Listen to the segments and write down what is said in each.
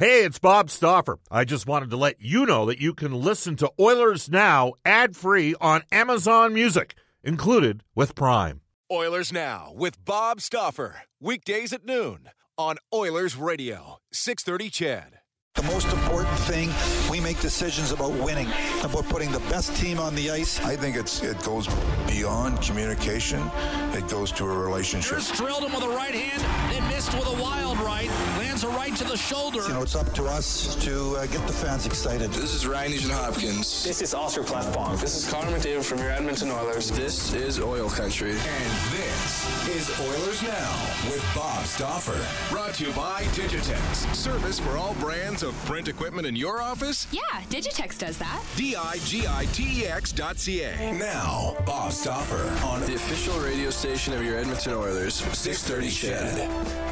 Hey, it's Bob Stauffer. I just wanted to let you know that you can listen to Oilers Now ad free on Amazon Music, included with Prime. Oilers Now with Bob Stauffer. Weekdays at noon on Oilers Radio, 630 CHED. The most important thing, we make decisions about winning, about putting the best team on the ice. I think it's it goes beyond communication. It goes to a relationship. Here's drilled him with a right hand, then missed with a wild right. Lands a right to the shoulder. You know, it's up to us to uh, get the fans excited. This is Ryan Nugent Hopkins. This is Oscar Klefbom. This is Connor McDavid from your Edmonton Oilers. This is Oil Country. And this is Oilers Now with Bob Stauffer. Brought to you by Digitex. Service for all brands of print equipment in your office? Yeah, Digitex does that. D-I-G-I-T-E-X dot C-A. Now, Bob Stauffer on the official radio station of your Edmonton Oilers, 630 CHED.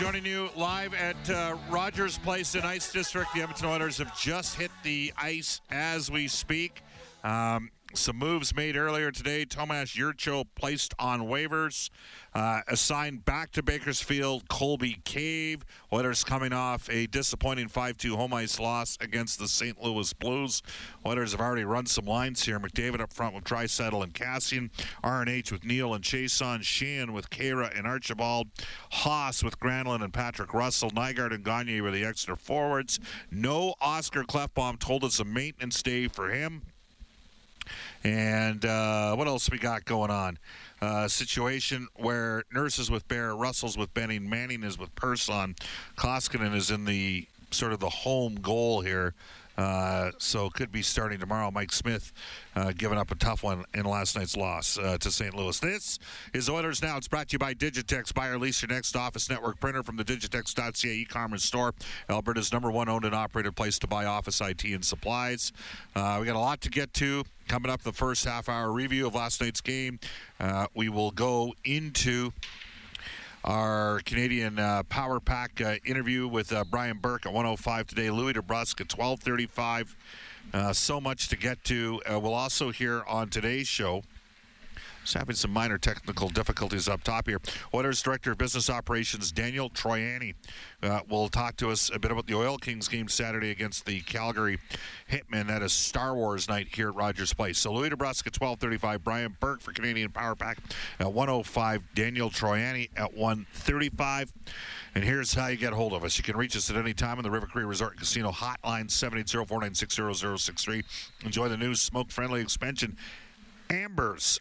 Joining you live at uh, Rogers Place in Ice District. The Edmonton Oilers have just hit the ice as we speak. Um, some moves made earlier today. Tomas Jurco placed on waivers. Uh, assigned back to Bakersfield, Colby Cave. Oilers coming off a disappointing 5-2 home ice loss against the St. Louis Blues. Oilers have already run some lines here. McDavid up front with Draisaitl and Kassian, RNH with Neal and Chiasson. Sheahan with Khaira and Archibald. Haas with Granlund and Patrick Russell. Nygard and Gagne were the extra forwards. No Oscar Klefbom told us a maintenance day for him. And uh, what else we got going on? Uh, situation where Nurse's with Bear, Russell's with Benning, Manning is with Persson, Koskinen is in the sort of the home goal here. Uh, so could be starting tomorrow. Mike Smith uh, giving up a tough one in last night's loss uh, to St. Louis. This is Oilers Now. It's brought to you by Digitex. Buy or lease your next office network printer from the Digitex.ca e-commerce store. Alberta's number one owned and operated place to buy office IT and supplies. Uh, we got a lot to get to. Coming up, the first half hour review of last night's game. Uh, we will go into our Canadian uh, Power Pack uh, interview with uh, Brian Burke at 105 today. Louis DeBrusk at 1235. Uh, so much to get to. Uh, we'll also hear on today's show just having some minor technical difficulties up top here. Oilers Director of Business Operations Daniel Troiani uh, will talk to us a bit about the Oil Kings game Saturday against the Calgary Hitmen. That is Star Wars night here at Rogers Place. So Louis DeBrusk at 1235, Brian Burke for Canadian Power Pack at 105, Daniel Troiani at 135. And here's how you get hold of us. You can reach us at any time on the River Cree Resort Casino hotline 780-496-0063. Enjoy the new smoke-friendly expansion Ambers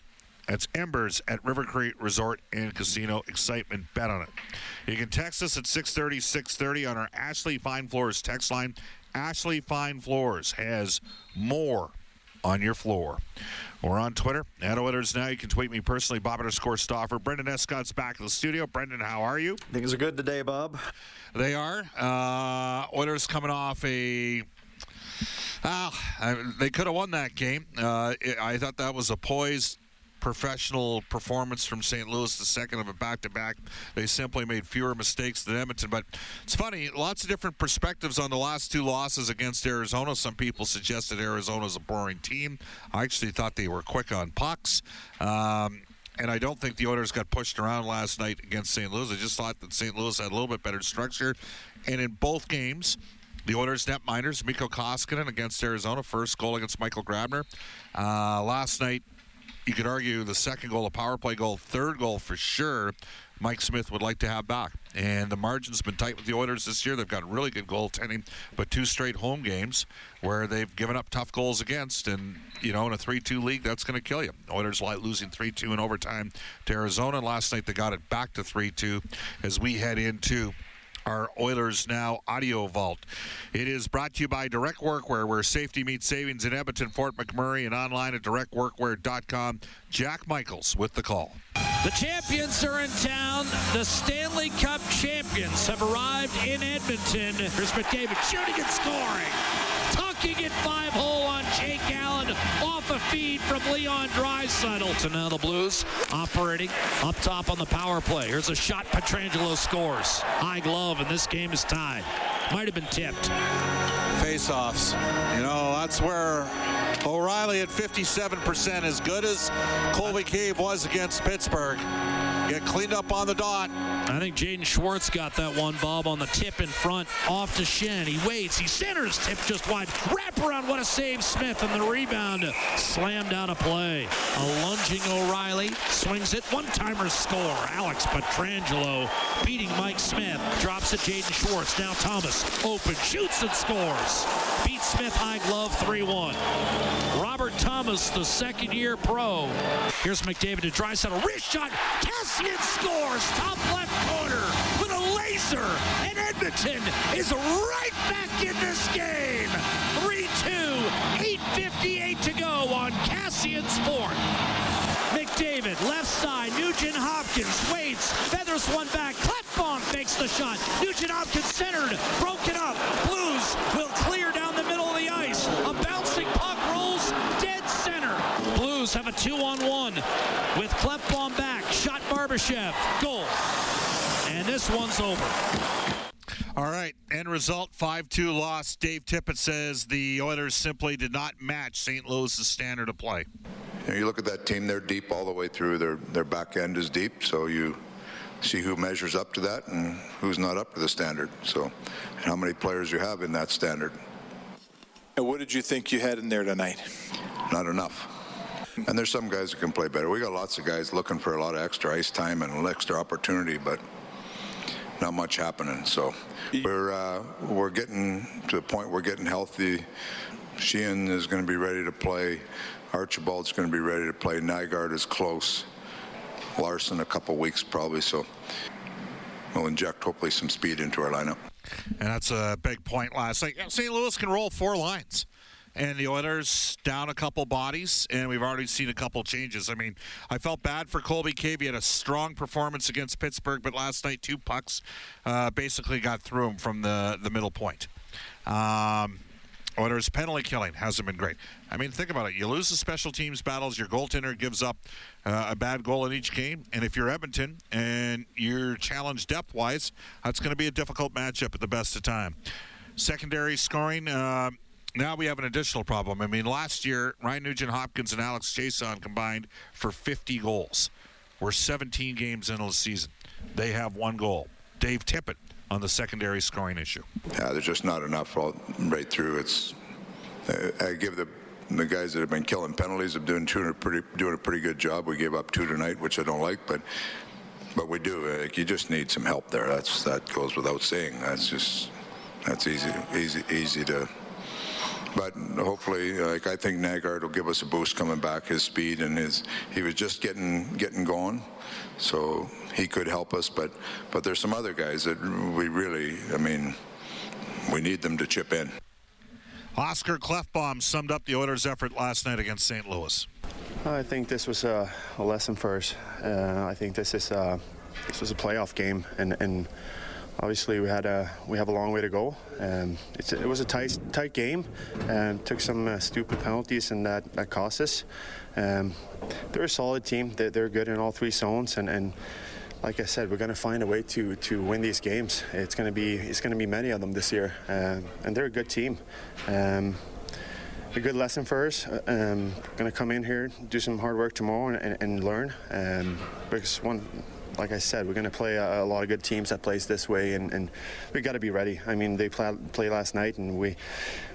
that's Embers at River Cree Resort and Casino. Excitement, bet on it. You can text us at 630 630 on our Ashley Fine Floors text line. Ashley Fine Floors has more on your floor. We're on Twitter at Oilers Now. You can tweet me personally, Bob underscore Stauffer. Brendan Escott's back in the studio. Brendan, how are you? Things are good today, Bob. They are. Uh, Oilers coming off a uh, they could have won that game. Uh, I thought that was a poised professional performance from St. Louis, the second of a back to back. They simply made fewer mistakes than Edmonton. But it's funny, lots of different perspectives on the last two losses against Arizona. Some people suggested Arizona's a boring team. I actually thought they were quick on pucks. Um, and I don't think the Oilers got pushed around last night against St. Louis. I just thought that St. Louis had a little bit better structure. And in both games, the Oilers net minors, Mikko Koskinen against Arizona, first goal against Michael Grabner. Uh, last night, you could argue the second goal, a power play goal, third goal for sure Mike Smith would like to have back. And the margin's been tight with the Oilers this year. They've got really good goaltending, but two straight home games where they've given up tough goals against. And, you know, in a 3 2 league, that's going to kill you. Oilers like losing 3 2 in overtime to Arizona. Last night, they got it back to 3 2 as we head into our Oilers Now audio vault. It is brought to you by Direct Workwear, where safety meets savings in Edmonton, Fort McMurray, and online at directworkwear.com. Jack Michaels with the call. The champions are in town. The Stanley Cup champions have arrived in Edmonton. Here's McDavid shooting and scoring. Tucking it five hole on Jake Allen off a feed from Leon Draisaitl. So now the Blues operating up top on the power play. Here's a shot. Pietrangelo scores. High glove, and this game is tied. Might have been tipped. Face-offs. You know, that's where O'Reilly at 57%, as good as Colby Cave was against Pittsburgh, get cleaned up on the dot. I think Jaden Schwartz got that one, Bob, on the tip in front, off to Schenn. He waits, he centers, tip just wide. Wrap around, what a save, Smith, and the rebound slammed out of play. A lunging O'Reilly swings it, one-timer score. Alex Pietrangelo beating Mike Smith, drops it, Jaden Schwartz. Now Thomas, open, shoots and scores. Beat Smith high glove 3-1. Robert Thomas, the second-year pro. Here's McDavid to Draisaitl, wrist shot, Kassian scores, top left corner with a laser, and Edmonton is right back in this game. 3-2, 8.58 to go on Kassian's fourth. McDavid, left side, Nugent Hopkins waits, feathers one back, Klefbom makes the shot. Nugent Hopkins centered, broken up. Blues will clear down the middle of the ice. A bouncing puck rolls dead center. Blues have a Klefbom back. Shot Barbashev, goal. And this one's over. All right, end result 5 2 loss. Dave Tippett says the Oilers simply did not match St. Louis' standard of play. You, know, you look at that team; they're deep all the way through. Their their back end is deep, so you see who measures up to that and who's not up to the standard. So, and how many players you have in that standard. And what did you think you had in there tonight? Not enough. And there's some guys that can play better. We got lots of guys looking for a lot of extra ice time and extra opportunity, but not much happening. So we're uh, we're getting to the point we're getting healthy. Sheahan is going to be ready to play. Archibald's going to be ready to play. Nygard is close. Larsson a couple weeks probably. So we'll inject hopefully some speed into our lineup. And that's a big point last night. St. Louis can roll four lines. And the Oilers down a couple bodies, and we've already seen a couple changes. I mean, I felt bad for Colby Cave. He had a strong performance against Pittsburgh, but last night two pucks uh, basically got through him from the, the middle point. Um, Oilers penalty killing hasn't been great. I mean, think about it. You lose the special teams battles. Your goaltender gives up uh, a bad goal in each game, and if you're Edmonton and you're challenged depth wise, that's going to be a difficult matchup at the best of time. Secondary scoring. Uh, now we have an additional problem. I mean, last year Ryan Nugent Hopkins and Alex Chiasson combined for 50 goals. We're 17 games into the season. They have one goal. Dave Tippett on the secondary scoring issue. Yeah, there's just not enough all, right through. It's I give the the guys that have been killing penalties have doing doing a pretty doing a pretty good job. We gave up two tonight, which I don't like, but but we do. Like, you just need some help there. That's that goes without saying. That's just that's easy easy easy to. But hopefully, like I think Nygard will give us a boost coming back. His speed and his he was just getting getting going, so he could help us. But but there's some other guys that we really, I mean, we need them to chip in. Oscar Klefbom summed up the Oilers' effort last night against St. Louis. I think this was a, a lesson for us. Uh, I think this is a, this was a playoff game, and, and obviously we had a we have a long way to go. Um, it was a tight tight game, and took some uh, stupid penalties, and that, that cost us. Um, they're a solid team. They're, they're good in all three zones, and, and like I said, we're going to find a way to to win these games. It's going to be it's going to be many of them this year, um, and they're a good team. Um, a good lesson for us. Um, going to come in here, do some hard work tomorrow, and, and learn. Um, because one, like I said, we're going to play a, a, lot of good teams that plays this way, and, and we got to be ready. I mean, they play, play last night, and we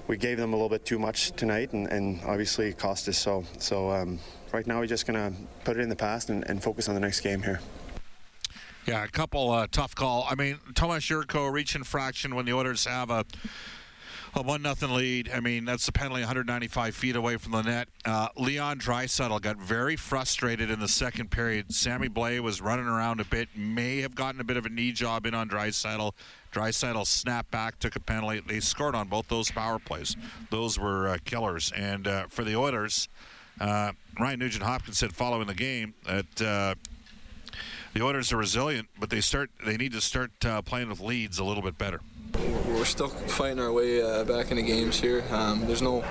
we gave them a little bit too much tonight, and, and obviously it cost us. So so um, right now we're just going to put it in the past and, and focus on the next game here. Yeah, a couple uh, tough call. I mean, Tomas Jurco reach infraction when the Oilers have a a one nothing lead. I mean, that's the penalty 195 feet away from the net. Uh, Leon Draisaitl got very frustrated in the second period. Sammy Blais was running around a bit, may have gotten a bit of a knee job in on Draisaitl. Draisaitl snapped back, took a penalty. They scored on both those power plays. Those were uh, killers. And uh, for the Oilers, uh, Ryan Nugent Hopkins said following the game that uh, the Oilers are resilient, but they start they need to start uh, playing with leads a little bit better. We're still fighting our way uh, back into games here. Um, there's no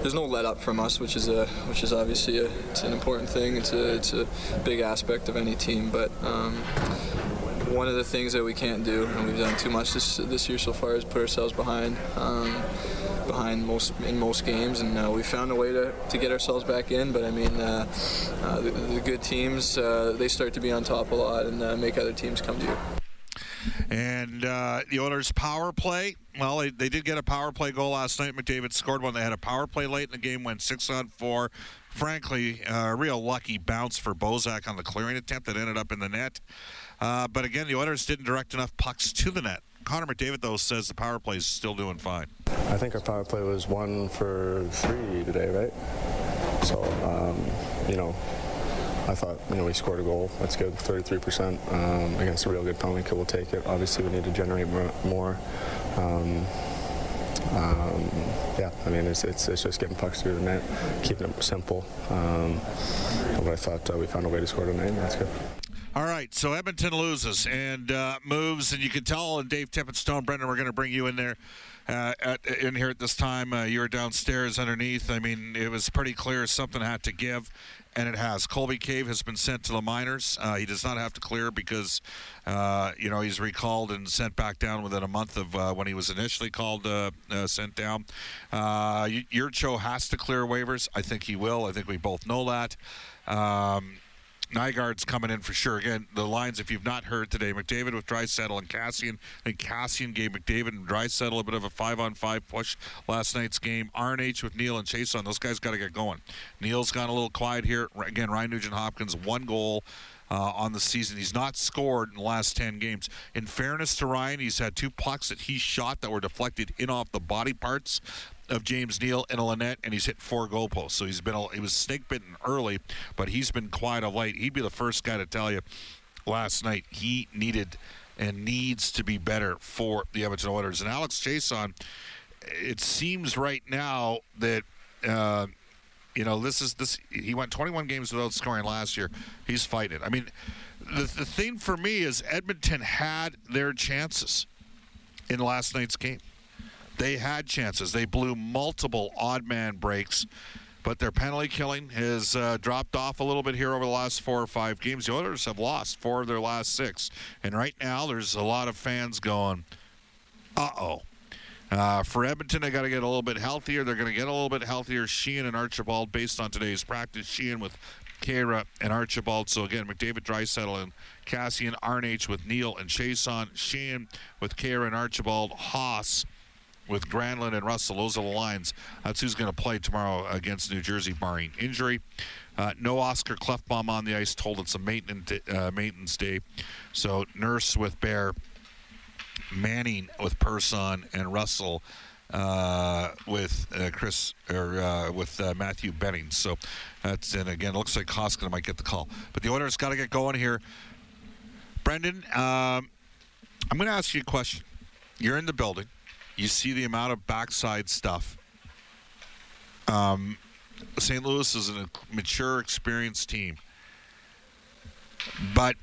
there's no let up from us, which is a which is obviously a, it's an important thing. It's a it's a big aspect of any team, but. Um, one of the things that we can't do, and we've done too much this this year so far, is put ourselves behind um, behind most in most games, and uh, we found a way to, to get ourselves back in. But I mean, uh, uh, the, the, good teams uh, they start to be on top a lot and uh, make other teams come to you. And uh, the Oilers' power play. Well, they, they, did get a power play goal last night. McDavid scored one. They had a power play late in the game, went six on four. Frankly, a real lucky bounce for Bozak on the clearing attempt that ended up in the net. Uh, but again, the Oilers didn't direct enough pucks to the net. Connor McDavid, though, says the power play is still doing fine. I think our power play was one for three today, right? So, um, you know, I thought, you know, we scored a goal. That's good, 33% um, against a real good penalty kill. We'll take it. Obviously, we need to generate more. Um, um, yeah, I mean, it's, it's, it's, just getting pucks through the net, keeping it simple. Um, but I thought uh, we found a way to score tonight, and that's good. All right, so Edmonton loses and uh, moves, and you can tell. And Dave Tippett, Stone Brendan, we're going to bring you in there, uh, at, in here at this time. Uh, you were downstairs underneath. I mean, it was pretty clear something had to give, and it has. Colby Cave has been sent to the minors. Uh, he does not have to clear because, uh, you know, he's recalled and sent back down within a month of uh, when he was initially called sent down. Uh, Jurco has to clear waivers. I think he will. I think we both know that. Um, Nygard's coming in for sure. Again, the lines, if you've not heard today, McDavid with Draisaitl and Kassian. I think Kassian gave McDavid and Draisaitl a bit of a five-on-five push last night's game. RNH with Neal and Chiasson. Those guys got to get going. Neal's gone a little quiet here. Again, Ryan Nugent Hopkins, one goal. Uh, on the season. He's not scored in the last 10 games. In fairness to Ryan, he's had two pucks that he shot that were deflected in off the body parts of James Neal and a Lynette, and he's hit four goalposts. So he's been a, he was snake bitten early, but he's been quiet of late. He'd be the first guy to tell you last night he needed and needs to be better for the Edmonton Oilers. And Alex Chiasson, it seems right now that. Uh, you know, this is this. He went 21 games without scoring last year. He's fighting. I mean, the the thing for me is Edmonton had their chances in last night's game. They had chances. They blew multiple odd man breaks, but their penalty killing has uh, dropped off a little bit here over the last four or five games. The Oilers have lost four of their last six, and right now there's a lot of fans going, "Uh oh." Uh, for Edmonton, they got to get a little bit healthier. They're going to get a little bit healthier. Sheahan and Archibald, based on today's practice, Sheahan with Khaira and Archibald. So again, McDavid, Draisaitl, and Kassian, RNH with Neal and Chiasson, Sheahan with Khaira and Archibald, Haas with Granlund and Russell. Those are the lines. That's who's going to play tomorrow against New Jersey, barring injury. Uh, no Oscar Klefbom on the ice. Told it's a maintenance uh, maintenance day. So Nurse with Bear, Manning with Persson, and Russell uh, with uh, Chris or uh, with uh, Matthew Benning. So that's and again, it looks like Koskinen might get the call. But the Oilers got to get going here. Brendan, um, I'm going to ask you a question. You're in the building you see the amount of backside stuff. Um, St. Louis is a mature, experienced team. But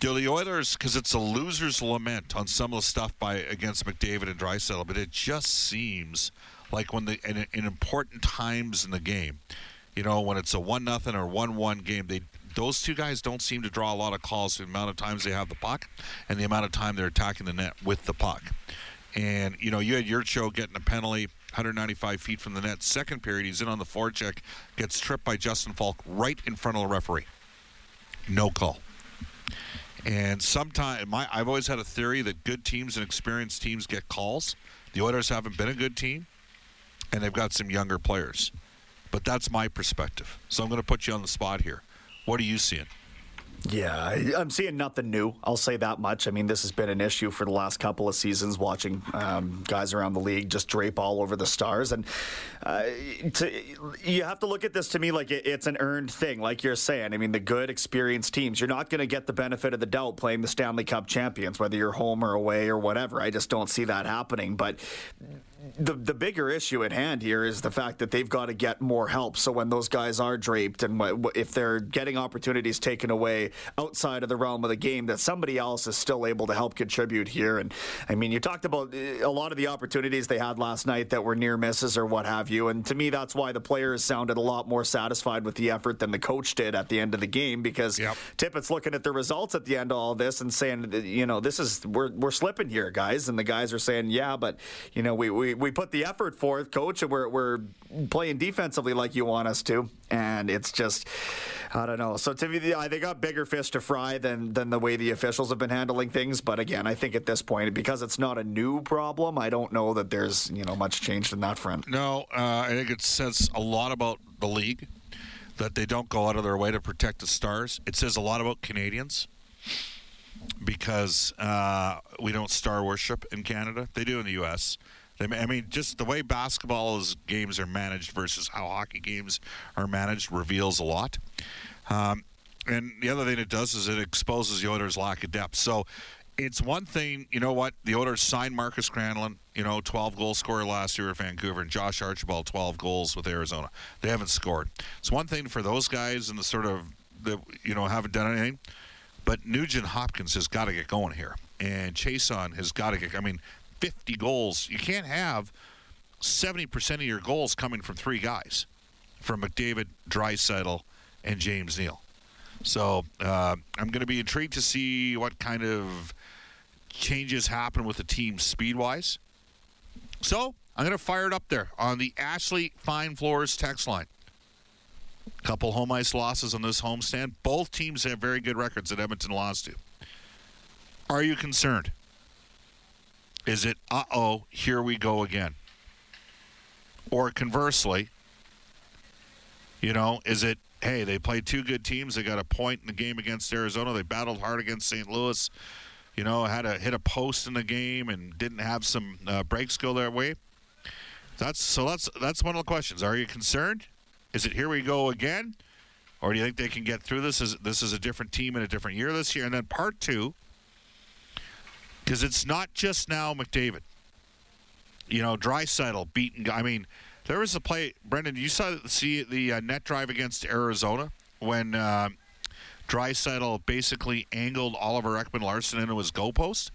do the Oilers, because it's a loser's lament on some of the stuff by against McDavid and Draisaitl, but it just seems like when the in, in important times in the game, you know, when it's a one nothing or one one game, they those two guys don't seem to draw a lot of calls the amount of times they have the puck and the amount of time they're attacking the net with the puck. And, you know, you had Jurco getting a penalty 195 feet from the net. Second period, he's in on the forecheck, gets tripped by Justin Faulk right in front of the referee. No call. And sometimes, my, I've always had a theory that good teams and experienced teams get calls. The Oilers haven't been a good team, and they've got some younger players. But that's my perspective. So I'm going to put you on the spot here. What are you seeing? Yeah, I'm seeing nothing new. I'll say that much. I mean, this has been an issue for the last couple of seasons, watching um, guys around the league just drape all over the stars. And uh, to, you have to look at this to me like it's an earned thing, like you're saying. I mean, the good, experienced teams, you're not going to get the benefit of the doubt playing the Stanley Cup champions, whether you're home or away or whatever. I just don't see that happening. But the the bigger issue at hand here is the fact that they've got to get more help. So when those guys are draped and if they're getting opportunities taken away outside of the realm of the game, that somebody else is still able to help contribute here. And I mean, you talked about eh, a lot of the opportunities they had last night that were near misses or what have you. And to me, that's why the players sounded a lot more satisfied with the effort than the coach did at the end of the game because yep. Tippett's looking at the results at the end of all this and saying, you know, this is we're we're slipping here, guys. And the guys are saying, yeah, but you know, we we we put the effort forth, coach, and we're, we're playing defensively like you want us to. And it's just, I don't know. So to me, they got bigger fish to fry than, than the way the officials have been handling things. But again, I think at this point, because it's not a new problem, I don't know that there's, you know, much changed in that front. No, uh, I think it says a lot about the league that they don't go out of their way to protect the stars. It says a lot about Canadians because uh, we don't star worship in Canada. They do in the U.S. I mean, just the way basketball games are managed versus how hockey games are managed reveals a lot. Um, and the other thing it does is it exposes the Oilers' lack of depth. So it's one thing, you know what? The Oilers signed Markus Granlund, you know, 12 goal scorer last year with Vancouver, and Josh Archibald, 12 goals with Arizona. They haven't scored. It's one thing for those guys and the sort of, the, you know, haven't done anything. But Nugent Hopkins has got to get going here. And Chiasson has got to get, I mean, 50 goals. You can't have 70% of your goals coming from three guys, from McDavid, Draisaitl, and James Neal. So uh, I'm going to be intrigued to see what kind of changes happen with the team speed wise. So I'm going to fire it up there on the Ashley Fine Floors text line. Couple home ice losses on this homestand. Both teams have very good records that Edmonton lost to. Are you concerned? Is it, uh oh, here we go again? Or conversely, you know, is it, hey, they played two good teams. They got a point in the game against Arizona. They battled hard against St. Louis. You know, had to hit a post in the game and didn't have some uh, breaks go their way. That's so. That's that's one of the questions. Are you concerned? Is it here we go again, or do you think they can get through this? Is this is a different team in a different year this year? And then part two because it's not just now McDavid. You know, Draisaitl beating. I mean, there was a play. Brendan, you saw see the uh, net drive against Arizona when uh, Draisaitl basically angled Oliver Ekman Larsson into his goalpost.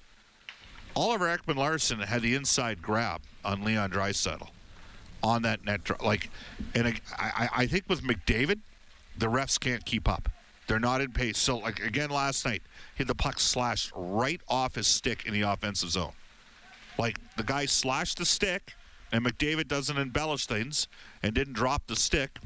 Oliver Ekman Larsson had the inside grab on Leon Draisaitl on that net drive. Like, and I, I think with McDavid, the refs can't keep up. They're not in pace. So, like again last night, hit the puck slashed right off his stick in the offensive zone. Like the guy slashed the stick, and McDavid doesn't embellish things and didn't drop the stick.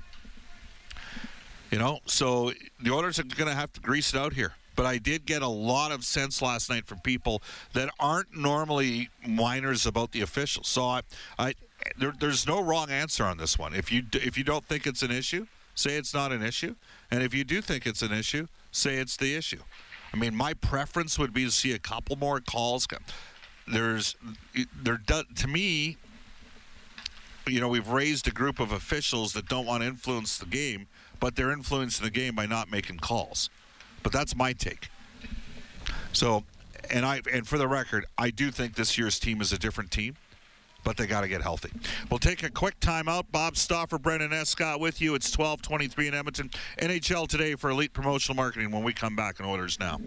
You know, so the Oilers are going to have to grease it out here. But I did get a lot of sense last night from people that aren't normally whiners about the officials. So I, I there, there's no wrong answer on this one. If you if you don't think it's an issue, say it's not an issue. And if you do think it's an issue, say it's the issue. I mean, my preference would be to see a couple more calls. There's, there to me, you know, we've raised a group of officials that don't want to influence the game, but they're influencing the game by not making calls. But that's my take. So, and I and for the record, I do think this year's team is a different team but they got to get healthy. We'll take a quick timeout. Bob Stauffer, Brendan Escott with you. It's 1223 in Edmonton. NHL today for Elite Promotional Marketing when we come back in Oilers Now.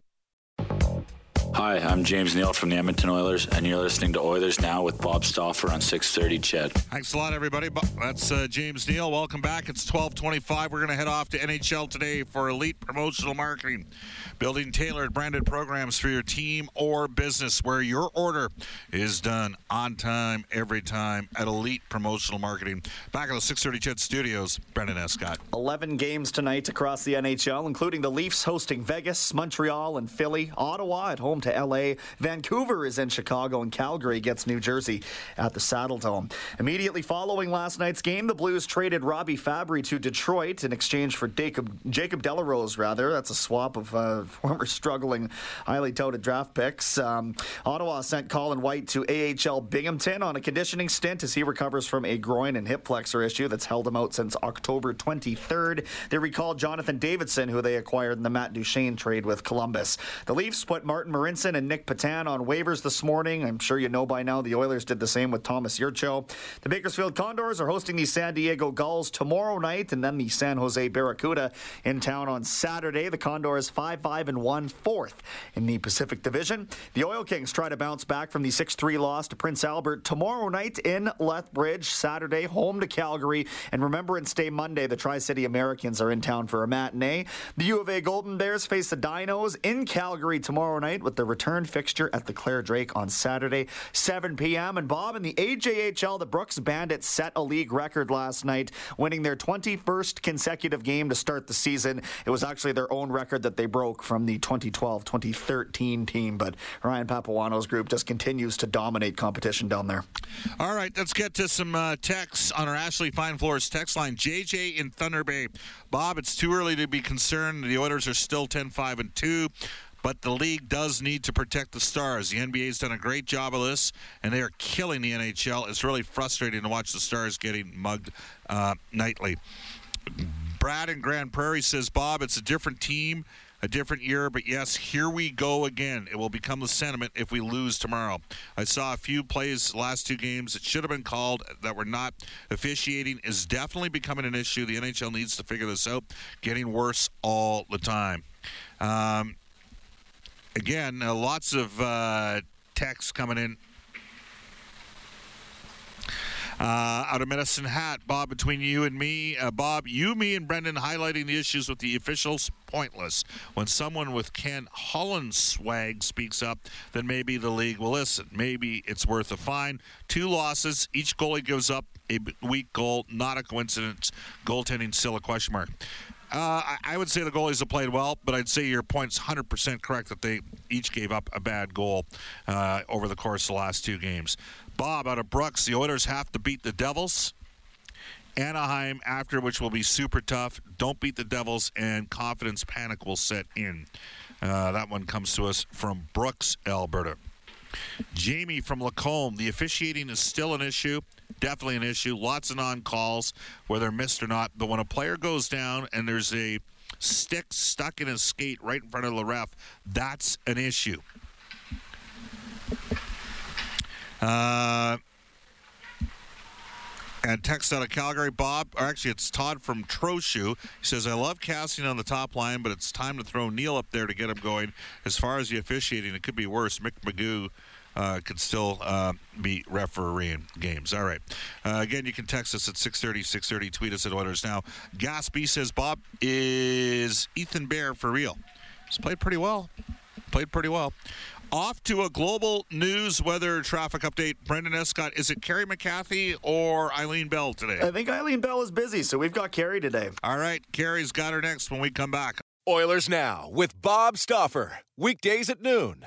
Hi, I'm James Neal from the Edmonton Oilers, and you're listening to Oilers Now with Bob Stauffer on 630 CHED. Thanks a lot, everybody. That's uh, James Neal. Welcome back. It's 1225. We're going to head off to NHL today for Elite Promotional Marketing. Building tailored branded programs for your team or business where your order is done on time, every time at Elite Promotional Marketing. Back at the 630 CHED Studios, Brendan Escott. 11 games tonight across the NHL, including the Leafs hosting Vegas, Montreal, and Philly, Ottawa at home to LA. Vancouver is in Chicago, and Calgary gets New Jersey at the Saddle Dome. Immediately following last night's game, the Blues traded Robby Fabbri to Detroit in exchange for Jacob, Jacob de la Rose, rather. That's a swap of uh, former struggling, highly touted draft picks. Um, Ottawa sent Colin White to AHL Binghamton on a conditioning stint as he recovers from a groin and hip flexor issue that's held him out since October 23rd. They recalled Jonathan Davidsson, who they acquired in the Matt Duchene trade with Columbus. The Leafs put Martin Marincin and Nick Petan on waivers this morning. I'm sure you know by now the Oilers did the same with Thomas Jurco. The Bakersfield Condors are hosting the San Diego Gulls tomorrow night, and then the San Jose Barracuda in town on Saturday. The Condors 5 5 and 1 fourth in the Pacific Division. The Oil Kings try to bounce back from the 6 3 loss to Prince Albert tomorrow night in Lethbridge. Saturday, home to Calgary. And Remembrance Day Monday, the Tri City Americans are in town for a matinee. The U of A Golden Bears face the Dinos in Calgary tomorrow night with the return fixture at the Clare Drake on Saturday, 7 p.m. And Bob, in the AJHL, the Brooks Bandits set a league record last night, winning their 21st consecutive game to start the season. It was actually their own record that they broke from the 2012 2013 team, but Ryan Papaioannou's group just continues to dominate competition down there. All right, let's get to some uh, texts on our Ashley Fine Floors text line. JJ in Thunder Bay. Bob, it's too early to be concerned. The Oilers are still 10 5 and 2 but the league does need to protect the stars. The NBA's done a great job of this, and they are killing the NHL. It's really frustrating to watch the stars getting mugged uh, nightly. Brad in Grande Prairie says, Bob, it's a different team, a different year, but yes, here we go again. It will become the sentiment if we lose tomorrow. I saw a few plays last two games that should have been called that were not. Officiating is definitely becoming an issue. The NHL needs to figure this out. Getting worse all the time. Um, again, uh, lots of uh, texts coming in. Uh, out of Medicine Hat, Bob, between you and me, uh, Bob, you, me, and Brendan highlighting the issues with the officials pointless. When someone with Ken Holland swag speaks up, then maybe the league will listen. Maybe it's worth a fine. Two losses, each goalie gives up a weak goal, not a coincidence. Goaltending still a question mark. Uh, I would say the goalies have played well, but I'd say your point's 100% correct that they each gave up a bad goal uh, over the course of the last two games. Bob out of Brooks, the Oilers have to beat the Devils. Anaheim after, which will be super tough. Don't beat the Devils, and confidence panic will set in. Uh, that one comes to us from Brooks, Alberta. Jamie from Lacombe, the officiating is still an issue definitely an issue. Lots of non calls, whether missed or not. But when a player goes down and there's a stick stuck in his skate right in front of the ref, that's an issue. Uh, and text out of Calgary, Bob, or actually it's Todd from Trochu. He says, I love Kassian on the top line, but it's time to throw Neal up there to get him going. As far as the officiating, it could be worse. Mick McGeough uh, could still uh, be refereeing games. All right. Uh, again, you can text us at 630, 630. Tweet us at Oilers Now. Gaspy says, Bob, is Ethan Bear for real? He's played pretty well. Played pretty well. Off to a global news weather traffic update. Brendan Escott, is it Carrie McCarthy or Eileen Bell today? I think Eileen Bell is busy, so we've got Carrie today. All right, Carrie's got her next when we come back. Oilers Now with Bob Stauffer. Weekdays at noon